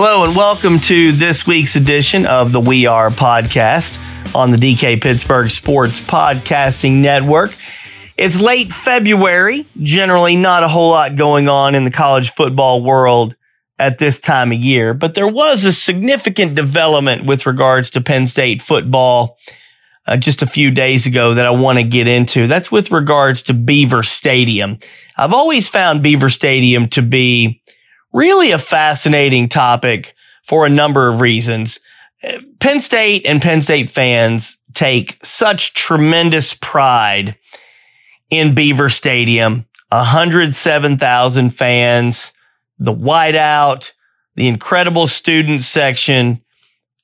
Hello, and welcome to this week's edition of the We Are podcast on the DK Pittsburgh Sports Podcasting Network. It's late February, generally not a whole lot going on in the college football world at this time of year, but there was a significant development with regards to Penn State football uh, just a few days ago that I want to get into. That's with regards to Beaver Stadium. I've always found Beaver Stadium to be really a fascinating topic for a number of reasons. Penn State and Penn State fans take such tremendous pride in Beaver Stadium. 107,000 fans, the whiteout, the incredible student section.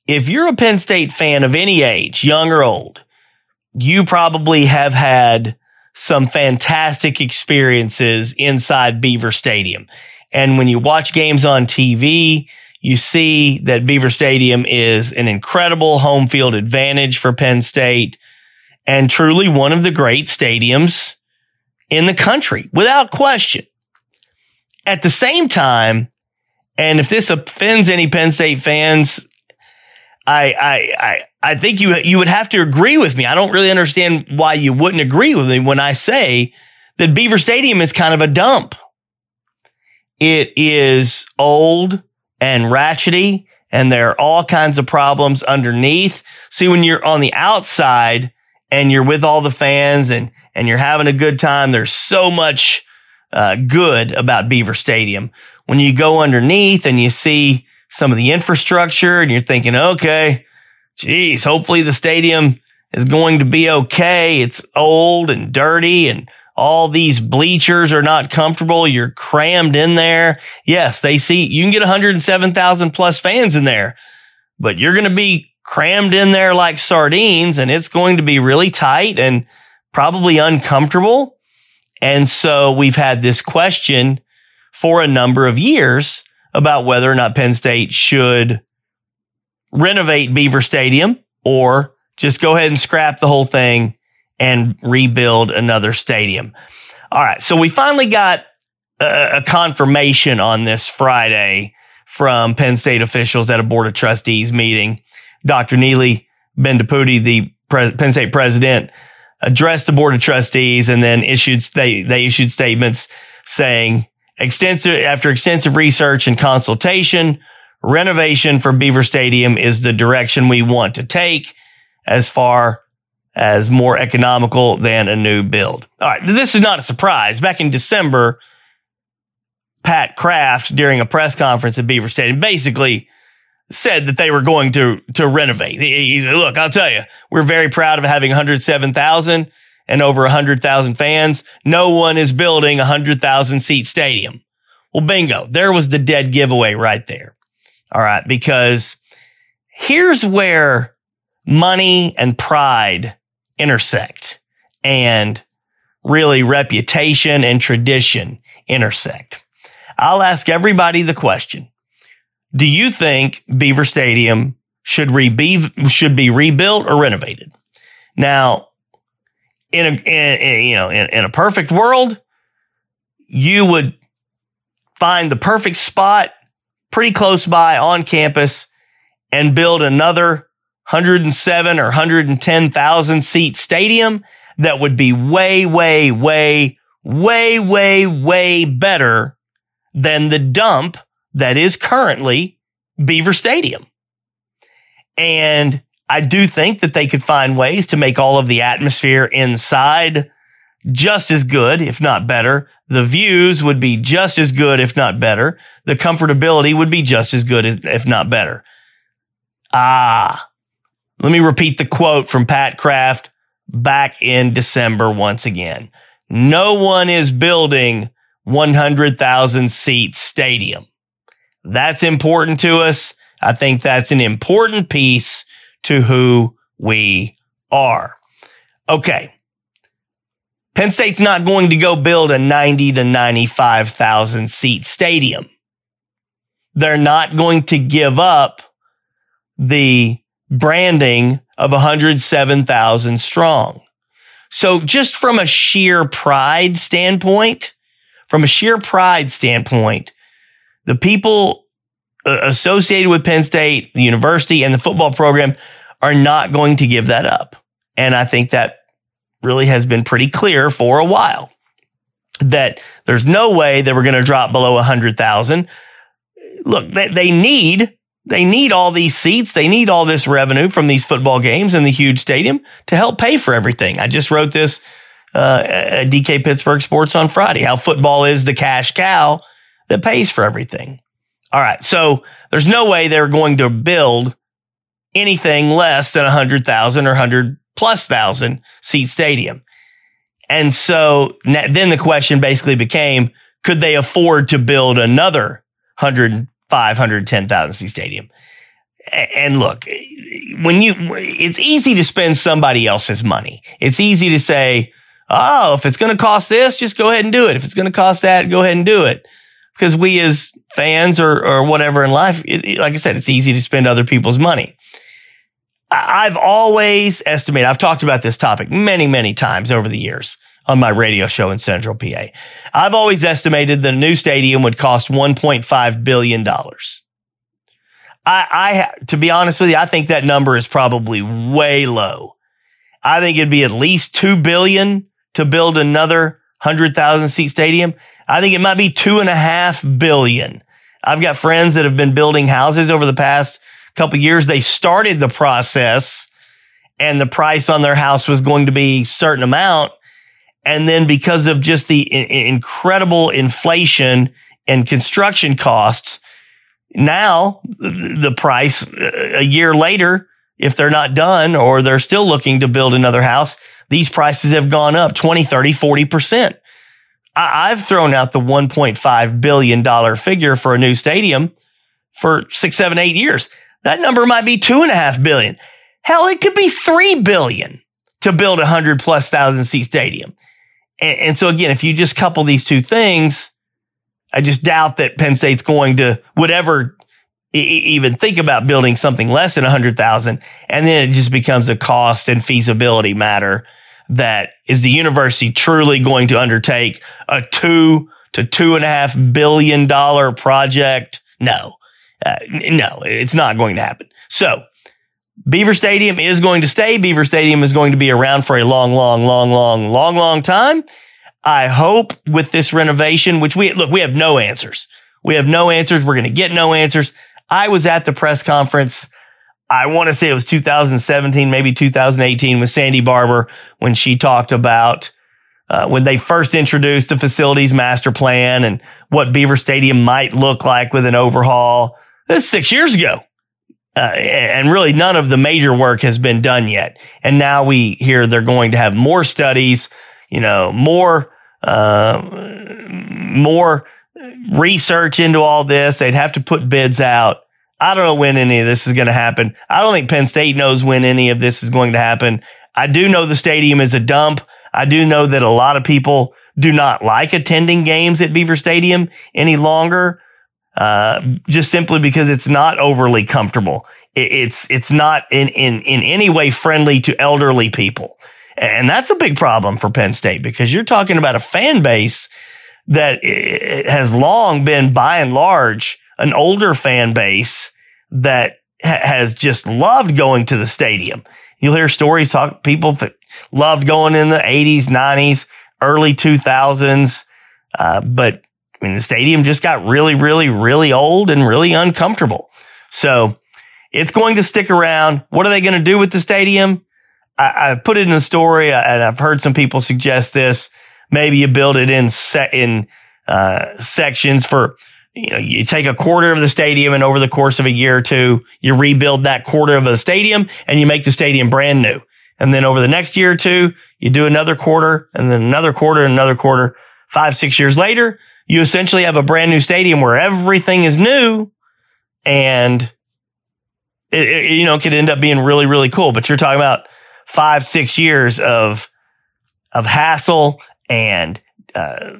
If you're a Penn State fan of any age, young or old, you probably have had some fantastic experiences inside Beaver Stadium. And when you watch games on TV, you see that Beaver Stadium is an incredible home field advantage for Penn State and truly one of the great stadiums in the country without question. At the same time, and if this offends any Penn State fans, I, I, I, I think you, you would have to agree with me. I don't really understand why you wouldn't agree with me when I say that Beaver Stadium is kind of a dump. It is old and ratchety and there are all kinds of problems underneath. See, when you're on the outside and you're with all the fans and, and you're having a good time, there's so much uh, good about Beaver Stadium. When you go underneath and you see some of the infrastructure and you're thinking, okay, geez, hopefully the stadium is going to be okay. It's old and dirty and all these bleachers are not comfortable. You're crammed in there. Yes, they see you can get 107,000 plus fans in there, but you're going to be crammed in there like sardines and it's going to be really tight and probably uncomfortable. And so we've had this question for a number of years about whether or not Penn State should renovate Beaver Stadium or just go ahead and scrap the whole thing and rebuild another stadium. All right. So we finally got a, a confirmation on this Friday from Penn State officials at a board of trustees meeting. Dr. Neeli Bendapudi, the Pre- Penn State president, addressed the board of trustees and then issued they they issued statements saying extensive after extensive research and consultation, renovation for Beaver Stadium is the direction we want to take as far as more economical than a new build. All right. This is not a surprise. Back in December, Pat Kraft during a press conference at Beaver Stadium basically said that they were going to, to renovate. He, he said, look, I'll tell you, we're very proud of having 107,000 and over 100,000 fans. No one is building a 100,000 seat stadium. Well, bingo. There was the dead giveaway right there. All right. Because here's where money and pride intersect and really reputation and tradition intersect. I'll ask everybody the question. Do you think Beaver Stadium should re- should be rebuilt or renovated? Now, in a in, you know in, in a perfect world, you would find the perfect spot pretty close by on campus and build another 107 or 110,000 seat stadium that would be way, way, way, way, way, way better than the dump that is currently Beaver Stadium. And I do think that they could find ways to make all of the atmosphere inside just as good, if not better. The views would be just as good, if not better. The comfortability would be just as good, if not better. Ah, let me repeat the quote from Pat Kraft back in December once again. No one is building 100,000 seat stadium. That's important to us. I think that's an important piece to who we are. Okay. Penn State's not going to go build a 90 to 95,000 seat stadium. They're not going to give up the branding of 107,000 strong. So just from a sheer pride standpoint, from a sheer pride standpoint, the people uh, associated with Penn State, the university and the football program are not going to give that up. And I think that really has been pretty clear for a while that there's no way that we're going to drop below 100,000. Look, they, they need they need all these seats. They need all this revenue from these football games in the huge stadium to help pay for everything. I just wrote this uh, at DK Pittsburgh Sports on Friday how football is the cash cow that pays for everything. All right. So there's no way they're going to build anything less than 100,000 or 100 plus thousand seat stadium. And so then the question basically became, could they afford to build another 100, 510,000 seat stadium? And look, when you, it's easy to spend somebody else's money. It's easy to say, oh, if it's going to cost this, just go ahead and do it. If it's going to cost that, go ahead and do it. Because we as fans or, or whatever in life, it, like I said, it's easy to spend other people's money. I've always estimated, I've talked about this topic many, many times over the years on my radio show in Central PA. I've always estimated the new stadium would cost $1.5 billion. I, I, to be honest with you, I think that number is probably way low. I think it'd be at least 2 billion to build another 100,000 seat stadium. I think it might be two and a half billion. I've got friends that have been building houses over the past couple years, they started the process and the price on their house was going to be certain amount. And then because of just the I- incredible inflation and construction costs, now the price uh, a year later, if they're not done or they're still looking to build another house, these prices have gone up 20, 30, 40%. I- I've thrown out the $1.5 billion figure for a new stadium for six, seven, eight years. That number might be two and a half billion. Hell, it could be three billion to build a hundred plus thousand seat stadium. And, and, so again, if you just couple these two things, I just doubt that Penn State's going to would ever e- even think about building something less than a hundred thousand. And then it just becomes a cost and feasibility matter that is the university truly going to undertake a two to two and a half billion dollar project? No. Uh, no, it's not going to happen. So Beaver Stadium is going to stay. Beaver Stadium is going to be around for a long, long, long, long, long, long time. I hope with this renovation, which we look, we have no answers. We have no answers. We're going to get no answers. I was at the press conference. I want to say it was 2017, maybe 2018 with Sandy Barbour when she talked about uh, when they first introduced the facilities master plan and what Beaver Stadium might look like with an overhaul. This is six years ago. Uh, and really none of the major work has been done yet. And now we hear they're going to have more studies, you know, more, uh, more research into all this. They'd have to put bids out. I don't know when any of this is going to happen. I don't think Penn State knows when any of this is going to happen. I do know the stadium is a dump. I do know that a lot of people do not like attending games at Beaver Stadium any longer uh, just simply because it's not overly comfortable. It, it's it's not in, in in any way friendly to elderly people, and that's a big problem for Penn State because you're talking about a fan base that has long been, by and large, an older fan base that ha- has just loved going to the stadium. You'll hear stories talk people that loved going in the 80s, 90s, early 2000s. Uh, but I mean, the stadium just got really, really, really old and really uncomfortable. So it's going to stick around. What are they going to do with the stadium? I, I put it in the story, uh, and I've heard some people suggest this. Maybe you build it in set in uh, sections for you know you take a quarter of the stadium, and over the course of a year or two, you rebuild that quarter of the stadium, and you make the stadium brand new. And then over the next year or two, you do another quarter, and then another quarter, and another quarter. Five, six years later, you essentially have a brand new stadium where everything is new, and it, it, you know could end up being really, really cool. But you're talking about five, six years of of hassle and uh,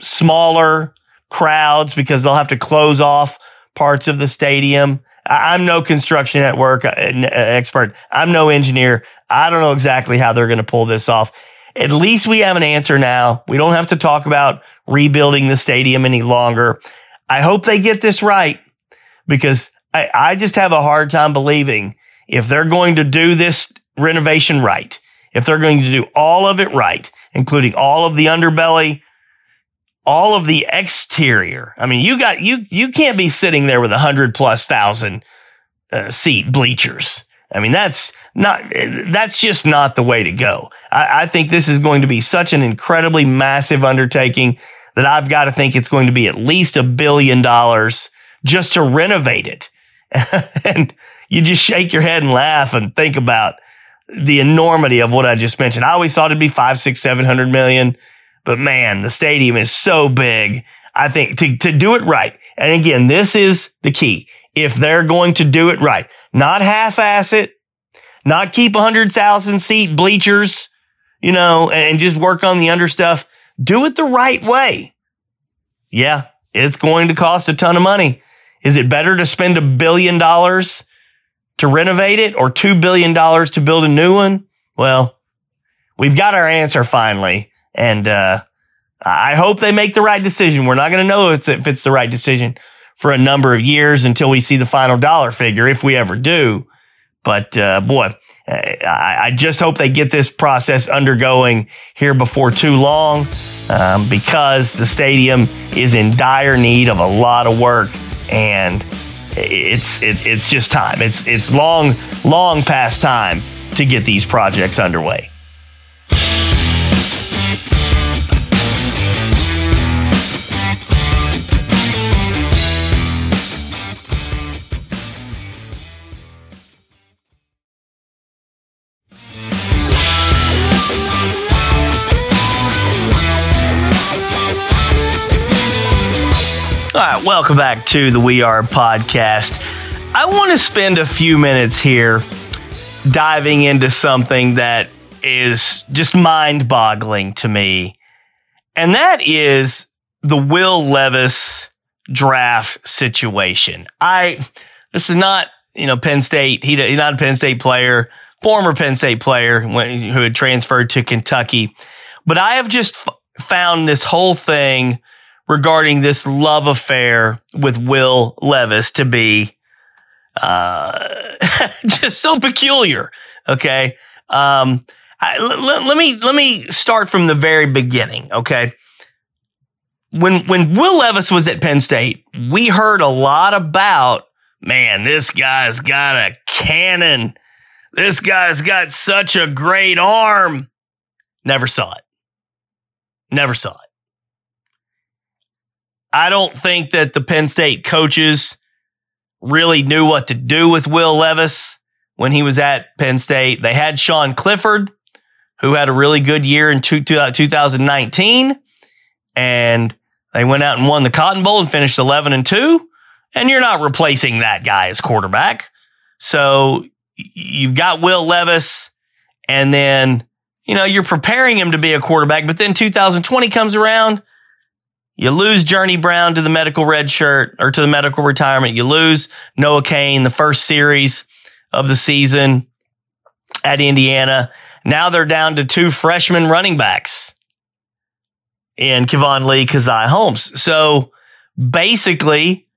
smaller crowds because they'll have to close off parts of the stadium. I'm no construction at work uh, uh, expert. I'm no engineer. I don't know exactly how they're going to pull this off. At least we have an answer now. We don't have to talk about rebuilding the stadium any longer. I hope they get this right because I, I just have a hard time believing if they're going to do this renovation right, if they're going to do all of it right, including all of the underbelly, all of the exterior. I mean, you got you you can't be sitting there with a hundred plus thousand uh, seat bleachers. I mean, that's not that's just not the way to go. I, I think this is going to be such an incredibly massive undertaking that I've got to think it's going to be at least a billion dollars just to renovate it. and you just shake your head and laugh and think about the enormity of what I just mentioned. I always thought it'd be five, six, seven hundred million, but man, the stadium is so big. I think to, to do it right. And again, this is the key. If they're going to do it right, not half ass it, not keep a hundred thousand seat bleachers, you know, and just work on the under stuff. Do it the right way. Yeah, it's going to cost a ton of money. Is it better to spend a billion dollars to renovate it or $2 billion to build a new one? Well, we've got our answer finally. And, uh, I hope they make the right decision. We're not going to know if it's the right decision for a number of years until we see the final dollar figure, if we ever do. But, uh, boy, I, I, just hope they get this process undergoing here before too long um, because the stadium is in dire need of a lot of work and it's it, it's just time. It's it's long long past time to get these projects underway. Right, welcome back to the We Are podcast. I want to spend a few minutes here diving into something that is just mind boggling to me, and that is the Will Levis draft situation. I, this is not, you know, Penn State, he, he's not a Penn State player, former Penn State player who had transferred to Kentucky, but I have just f- found this whole thing regarding this love affair with Will Levis to be uh, just so peculiar. Okay. Um, let me let me start from the very beginning. Okay. When when Will Levis was at Penn State, we heard a lot about man. This guy's got a cannon. This guy's got such a great arm. Never saw it. Never saw it. I don't think that the Penn State coaches really knew what to do with Will Levis when he was at Penn State. They had Sean Clifford, who had a really good year in 2019, uh, and they went out and won the Cotton Bowl and finished 11 and 2. And you're not replacing that guy as quarterback. So you've got Will Levis, and then, you know, you're preparing him to be a quarterback, but then 2020 comes around you lose Journey Brown to the medical red shirt or to the medical retirement. You lose Noah Cain, the first series of the season at Indiana. Now they're down to two freshman running backs in Keyvone Lee, Caziah Holmes. So basically,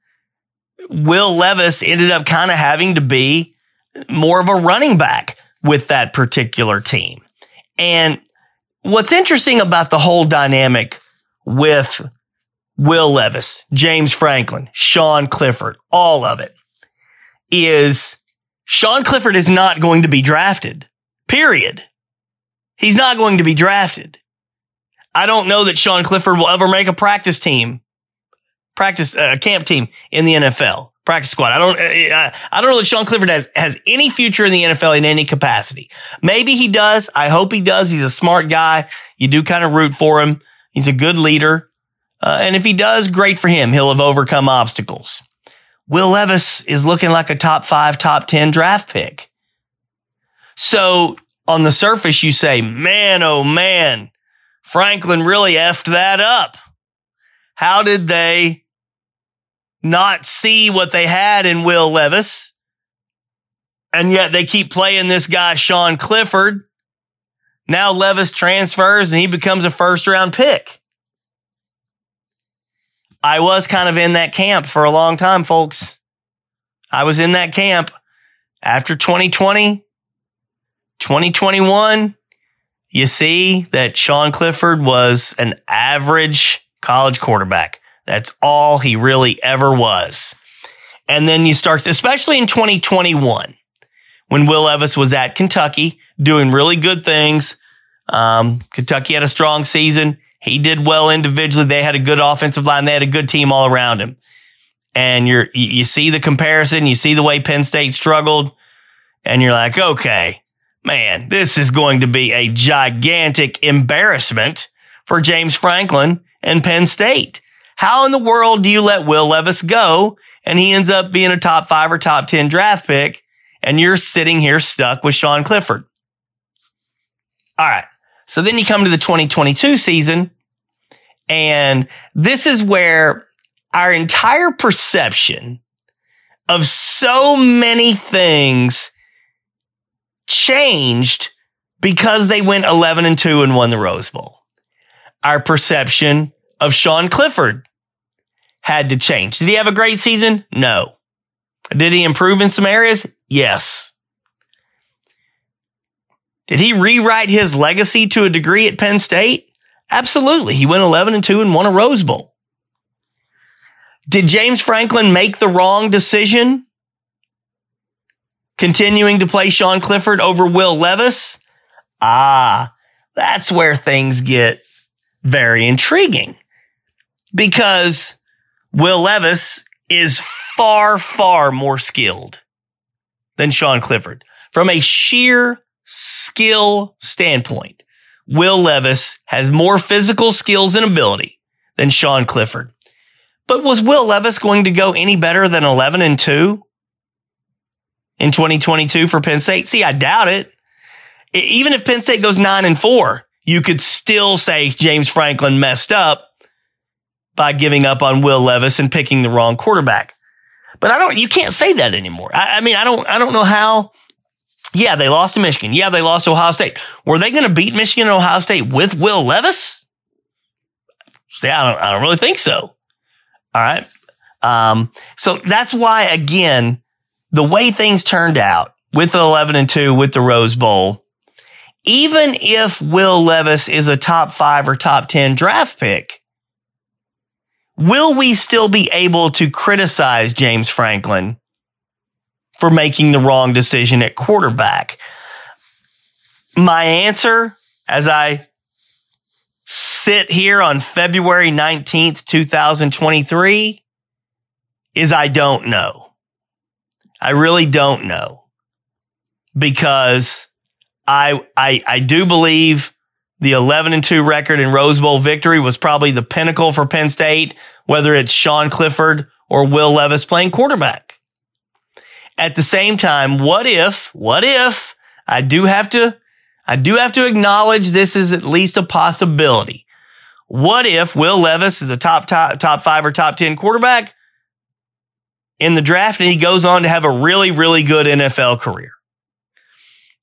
Will Levis ended up kind of having to be more of a running back with that particular team. And what's interesting about the whole dynamic with Will Levis, James Franklin, Sean Clifford, all of it is Sean Clifford is not going to be drafted. Period. He's not going to be drafted. I don't know that Sean Clifford will ever make a practice team, practice uh, camp team in the NFL practice squad. I don't, uh, I don't know that Sean Clifford has, has any future in the NFL in any capacity. Maybe he does. I hope he does. He's a smart guy. You do kind of root for him. He's a good leader. Uh, and if he does, great for him. He'll have overcome obstacles. Will Levis is looking like a top five, top 10 draft pick. So on the surface, you say, man, oh man, Franklin really effed that up. How did they not see what they had in Will Levis? And yet they keep playing this guy, Sean Clifford. Now Levis transfers and he becomes a first round pick. I was kind of in that camp for a long time, folks. I was in that camp after 2020, 2021. You see that Sean Clifford was an average college quarterback. That's all he really ever was. And then you start, especially in 2021, when Will Levis was at Kentucky doing really good things. Um, Kentucky had a strong season. He did well individually. They had a good offensive line. They had a good team all around him. And you're, you see the comparison. You see the way Penn State struggled and you're like, okay, man, this is going to be a gigantic embarrassment for James Franklin and Penn State. How in the world do you let Will Levis go and he ends up being a top five or top 10 draft pick and you're sitting here stuck with Sean Clifford? All right. So then you come to the 2022 season, and this is where our entire perception of so many things changed because they went 11 and 2 and won the Rose Bowl. Our perception of Sean Clifford had to change. Did he have a great season? No. Did he improve in some areas? Yes. Did he rewrite his legacy to a degree at Penn State? Absolutely. He went 11 and 2 and won a Rose Bowl. Did James Franklin make the wrong decision? Continuing to play Sean Clifford over Will Levis? Ah, that's where things get very intriguing because Will Levis is far, far more skilled than Sean Clifford from a sheer skill standpoint, Will Levis has more physical skills and ability than Sean Clifford. But was Will Levis going to go any better than 11 and 2 in 2022 for Penn State? See, I doubt it. Even if Penn State goes 9 and 4, you could still say James Franklin messed up by giving up on Will Levis and picking the wrong quarterback. But I don't, you can't say that anymore. I, I mean, I don't, I don't know how yeah, they lost to Michigan. Yeah, they lost to Ohio State. Were they going to beat Michigan and Ohio State with Will Levis? See, I don't, I don't really think so. All right. Um, so that's why, again, the way things turned out with the 11 and 2 with the Rose Bowl, even if Will Levis is a top five or top 10 draft pick, will we still be able to criticize James Franklin for making the wrong decision at quarterback? My answer as I sit here on February 19th, 2023 is I don't know. I really don't know because I, I, I do believe the 11 and 2 record in Rose Bowl victory was probably the pinnacle for Penn State, whether it's Sean Clifford or Will Levis playing quarterback. At the same time, what if, what if I do have to, I do have to acknowledge this is at least a possibility. What if Will Levis is a top, top, top five or top 10 quarterback in the draft and he goes on to have a really, really good NFL career?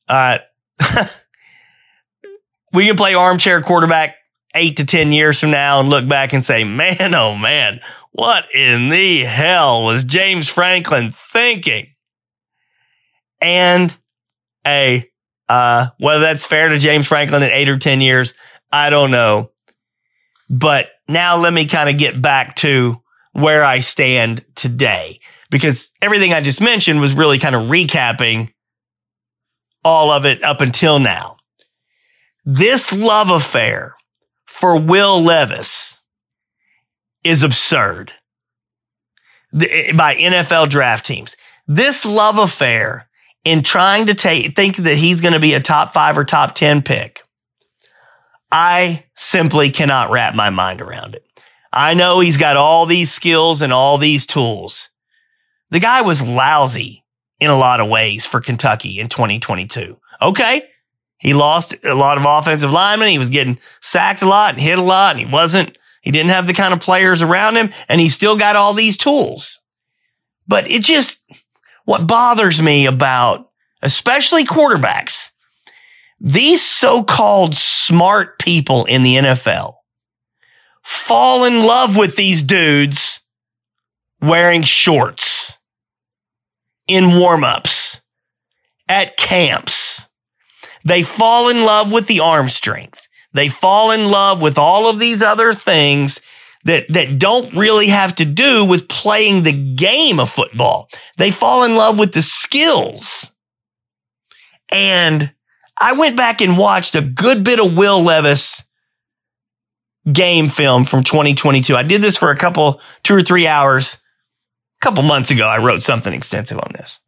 Right. Uh, we can play armchair quarterback eight to 10 years from now and look back and say, man, oh man, what in the hell was James Franklin thinking? And a, uh, whether that's fair to James Franklin in eight or 10 years, I don't know. But now let me kind of get back to where I stand today because everything I just mentioned was really kind of recapping all of it up until now. This love affair for Will Levis is absurd by NFL draft teams. This love affair in trying to take, think that he's going to be a top five or top 10 pick. I simply cannot wrap my mind around it. I know he's got all these skills and all these tools. The guy was lousy in a lot of ways for Kentucky in 2022. Okay. He lost a lot of offensive linemen. He was getting sacked a lot and hit a lot, and he wasn't, he didn't have the kind of players around him, and he still got all these tools. But it just, what bothers me about, especially quarterbacks, these so called smart people in the NFL fall in love with these dudes wearing shorts in warm ups at camps they fall in love with the arm strength. They fall in love with all of these other things that, that don't really have to do with playing the game of football. They fall in love with the skills. And I went back and watched a good bit of Will Levis game film from 2022. I did this for a couple, two or three hours. A couple months ago, I wrote something extensive on this.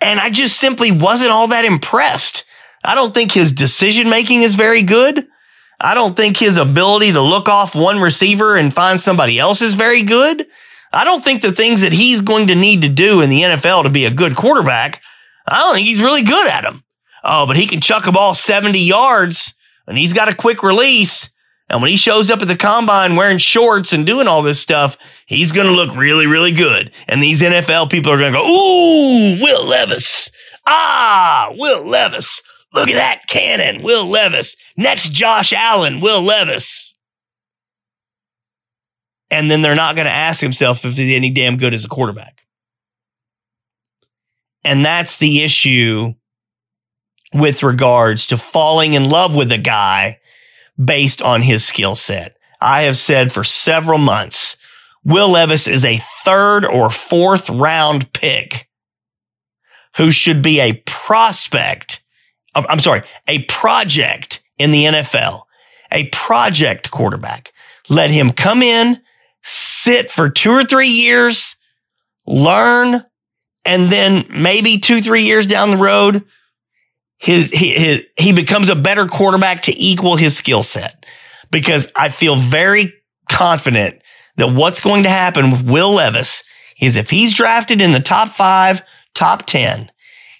And I just simply wasn't all that impressed I don't think his decision making is very good. I don't think his ability to look off one receiver and find somebody else is very good. I don't think the things that he's going to need to do in the NFL to be a good quarterback, I don't think he's really good at them. Oh, but he can chuck a ball 70 yards and he's got a quick release. And when he shows up at the combine wearing shorts and doing all this stuff, he's going to look really, really good. And these NFL people are going to go, Ooh, Will Levis. Ah, Will Levis. Look at that cannon, Will Levis. Next, Josh Allen, Will Levis. And then they're not going to ask himself if he's any damn good as a quarterback. And that's the issue with regards to falling in love with a guy based on his skill set. I have said for several months, Will Levis is a third or fourth round pick who should be a prospect Oh, I'm sorry, a project in the NFL, a project quarterback. Let him come in, sit for two or three years, learn, and then maybe two, three years down the road, his, his, he becomes a better quarterback to equal his skill set. Because I feel very confident that what's going to happen with Will Levis is if he's drafted in the top five, top 10,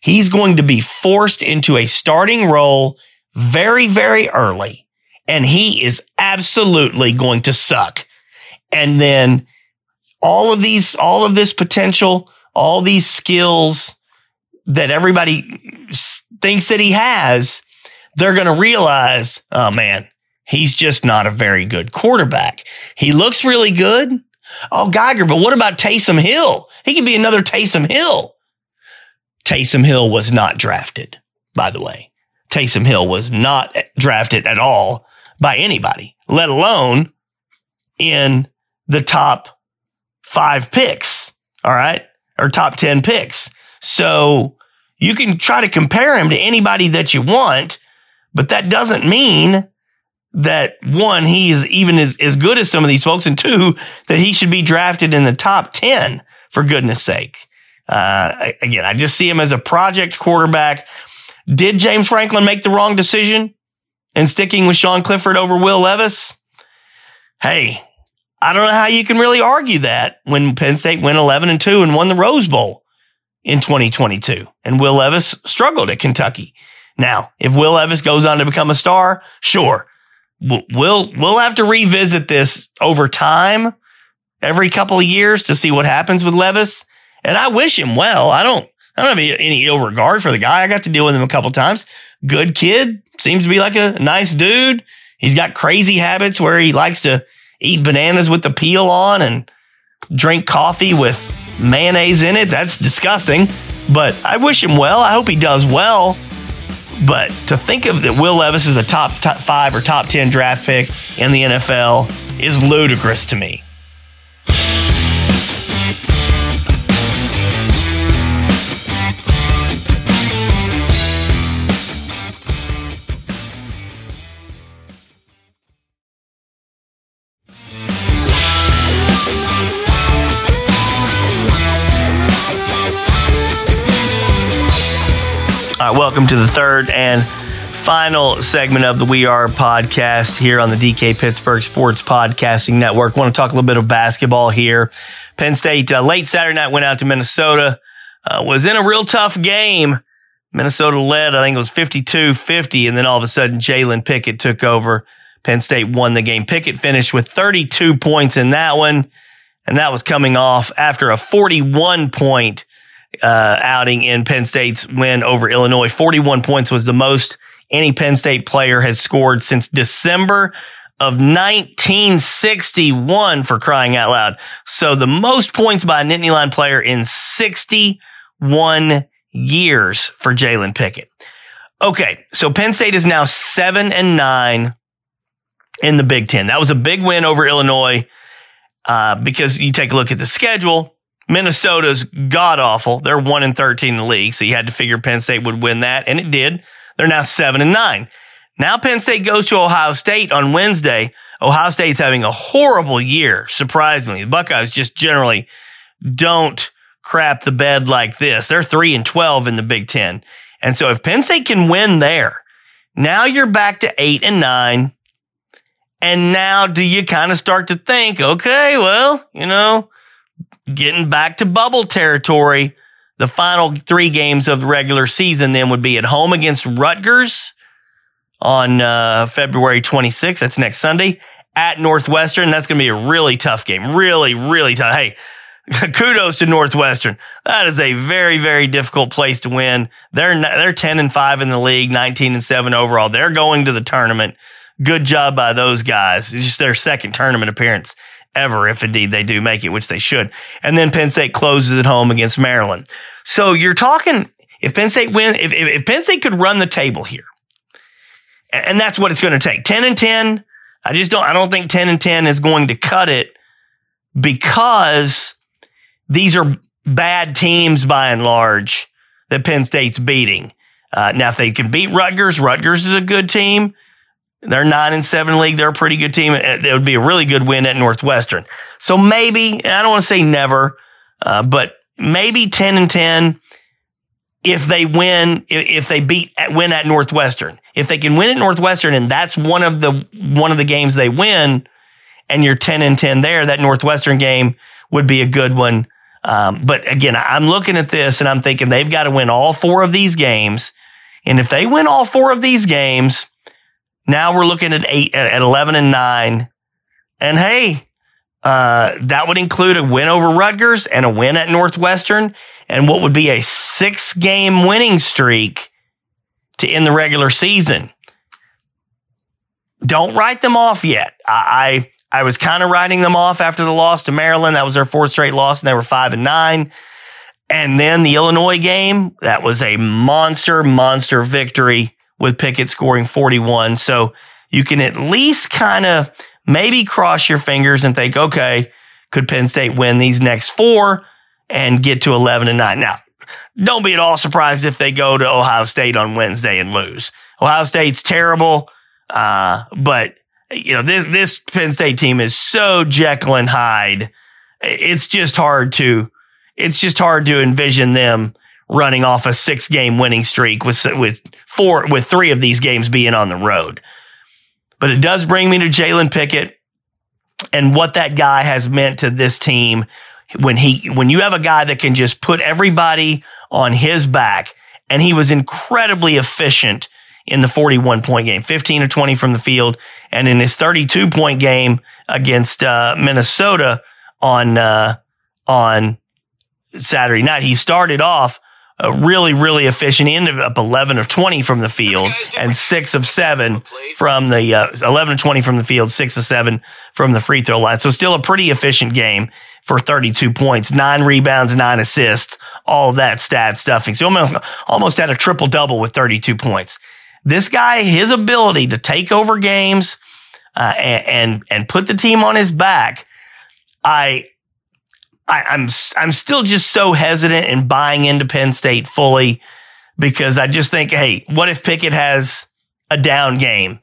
He's going to be forced into a starting role very, very early. And he is absolutely going to suck. And then all of these, all of this potential, all these skills that everybody thinks that he has, they're going to realize, oh man, he's just not a very good quarterback. He looks really good. Oh, Geiger, but what about Taysom Hill? He could be another Taysom Hill. Taysom Hill was not drafted, by the way. Taysom Hill was not drafted at all by anybody, let alone in the top five picks. All right. Or top 10 picks. So you can try to compare him to anybody that you want, but that doesn't mean that one, he's even as, as good as some of these folks, and two, that he should be drafted in the top 10 for goodness sake. Uh, again, I just see him as a project quarterback. Did James Franklin make the wrong decision in sticking with Sean Clifford over Will Levis? Hey, I don't know how you can really argue that when Penn State went 11 and 2 and won the Rose Bowl in 2022 and Will Levis struggled at Kentucky. Now, if Will Levis goes on to become a star, sure. We'll, we'll have to revisit this over time every couple of years to see what happens with Levis. And I wish him well. I don't, I don't have any ill regard for the guy. I got to deal with him a couple times. Good kid. Seems to be like a nice dude. He's got crazy habits where he likes to eat bananas with the peel on and drink coffee with mayonnaise in it. That's disgusting. But I wish him well. I hope he does well. But to think of that Will Levis is a top, top five or top 10 draft pick in the NFL is ludicrous to me. Welcome to the third and final segment of the We Are podcast here on the DK Pittsburgh Sports Podcasting Network. Want to talk a little bit of basketball here. Penn State uh, late Saturday night went out to Minnesota, uh, was in a real tough game. Minnesota led, I think it was 52 50, and then all of a sudden Jalen Pickett took over. Penn State won the game. Pickett finished with 32 points in that one, and that was coming off after a 41 point uh, outing in Penn State's win over Illinois. 41 points was the most any Penn State player has scored since December of 1961 for crying out loud. So the most points by a Nittany Lion player in 61 years for Jalen Pickett. Okay, so Penn State is now seven and nine in the Big Ten. That was a big win over Illinois uh, because you take a look at the schedule. Minnesota's god awful. They're one and thirteen in the league, so you had to figure Penn State would win that, and it did. They're now seven and nine. Now Penn State goes to Ohio State on Wednesday. Ohio State's having a horrible year, surprisingly. The Buckeyes just generally don't crap the bed like this. They're three and twelve in the Big Ten. And so if Penn State can win there, now you're back to eight and nine. And now do you kind of start to think, okay, well, you know, getting back to bubble territory. The final three games of the regular season then would be at home against Rutgers on uh, February 26th. That's next Sunday at Northwestern. That's going to be a really tough game. Really, really tough. Hey, kudos to Northwestern. That is a very, very difficult place to win. They're they're 10 and 5 in the league, 19 and 7 overall. They're going to the tournament. Good job by those guys. It's just their second tournament appearance ever, if indeed they do make it, which they should. And then Penn State closes at home against Maryland. So you're talking if Penn State win, if, if, if Penn State could run the table here, and that's what it's going to take. 10 and 10. I just don't, I don't think 10 and 10 is going to cut it because these are bad teams by and large that Penn State's beating. Uh, now, if they can beat Rutgers, Rutgers is a good team. They're nine and seven league. They're a pretty good team. It would be a really good win at Northwestern. So maybe, I don't want to say never, uh, but maybe 10 and 10 if they win, if they beat, win at Northwestern. If they can win at Northwestern and that's one of the, one of the games they win and you're 10 and 10 there, that Northwestern game would be a good one. Um, but again, I'm looking at this and I'm thinking they've got to win all four of these games. And if they win all four of these games, now we're looking at eight, at 11 and nine. And hey, uh, that would include a win over Rutgers and a win at Northwestern and what would be a six game winning streak to end the regular season. Don't write them off yet. I, I, I was kind of writing them off after the loss to Maryland. That was their fourth straight loss and they were five and nine. And then the Illinois game, that was a monster, monster victory with Pickett scoring 41. So you can at least kind of maybe cross your fingers and think, okay, could Penn State win these next four and get to 11 and 9? Now, don't be at all surprised if they go to Ohio State on Wednesday and lose. Ohio State's terrible, uh, but you know this this Penn State team is so Jekyll and Hyde. It's just hard to it's just hard to envision them running off a six game winning streak with with four with three of these games being on the road. But it does bring me to Jalen Pickett and what that guy has meant to this team when he when you have a guy that can just put everybody on his back and he was incredibly efficient in the 41 point game 15 or 20 from the field and in his 32 point game against uh, Minnesota on uh, on Saturday night he started off uh, really, really efficient. He ended up 11 of 20 from the field and six of seven from the uh, 11 of 20 from the field, six of seven from the free throw line. So still a pretty efficient game for 32 points, nine rebounds, nine assists, all of that stat stuffing. So almost, almost had a triple double with 32 points. This guy, his ability to take over games uh, and, and and put the team on his back, I I, I'm I'm still just so hesitant in buying into Penn State fully because I just think, hey, what if Pickett has a down game?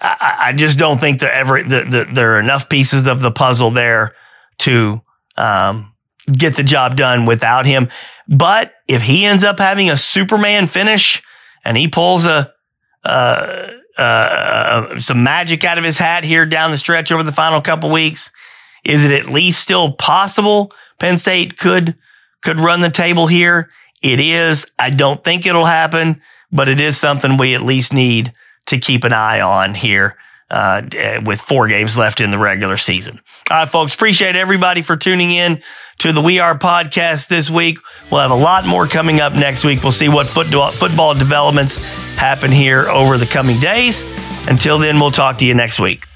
I, I just don't think there ever the, the, there are enough pieces of the puzzle there to um, get the job done without him. But if he ends up having a Superman finish and he pulls a uh, uh, some magic out of his hat here down the stretch over the final couple weeks, is it at least still possible Penn State could could run the table here? It is. I don't think it'll happen, but it is something we at least need to keep an eye on here uh, with four games left in the regular season. All right, folks, appreciate everybody for tuning in to the We Are podcast this week. We'll have a lot more coming up next week. We'll see what football developments happen here over the coming days. Until then, we'll talk to you next week.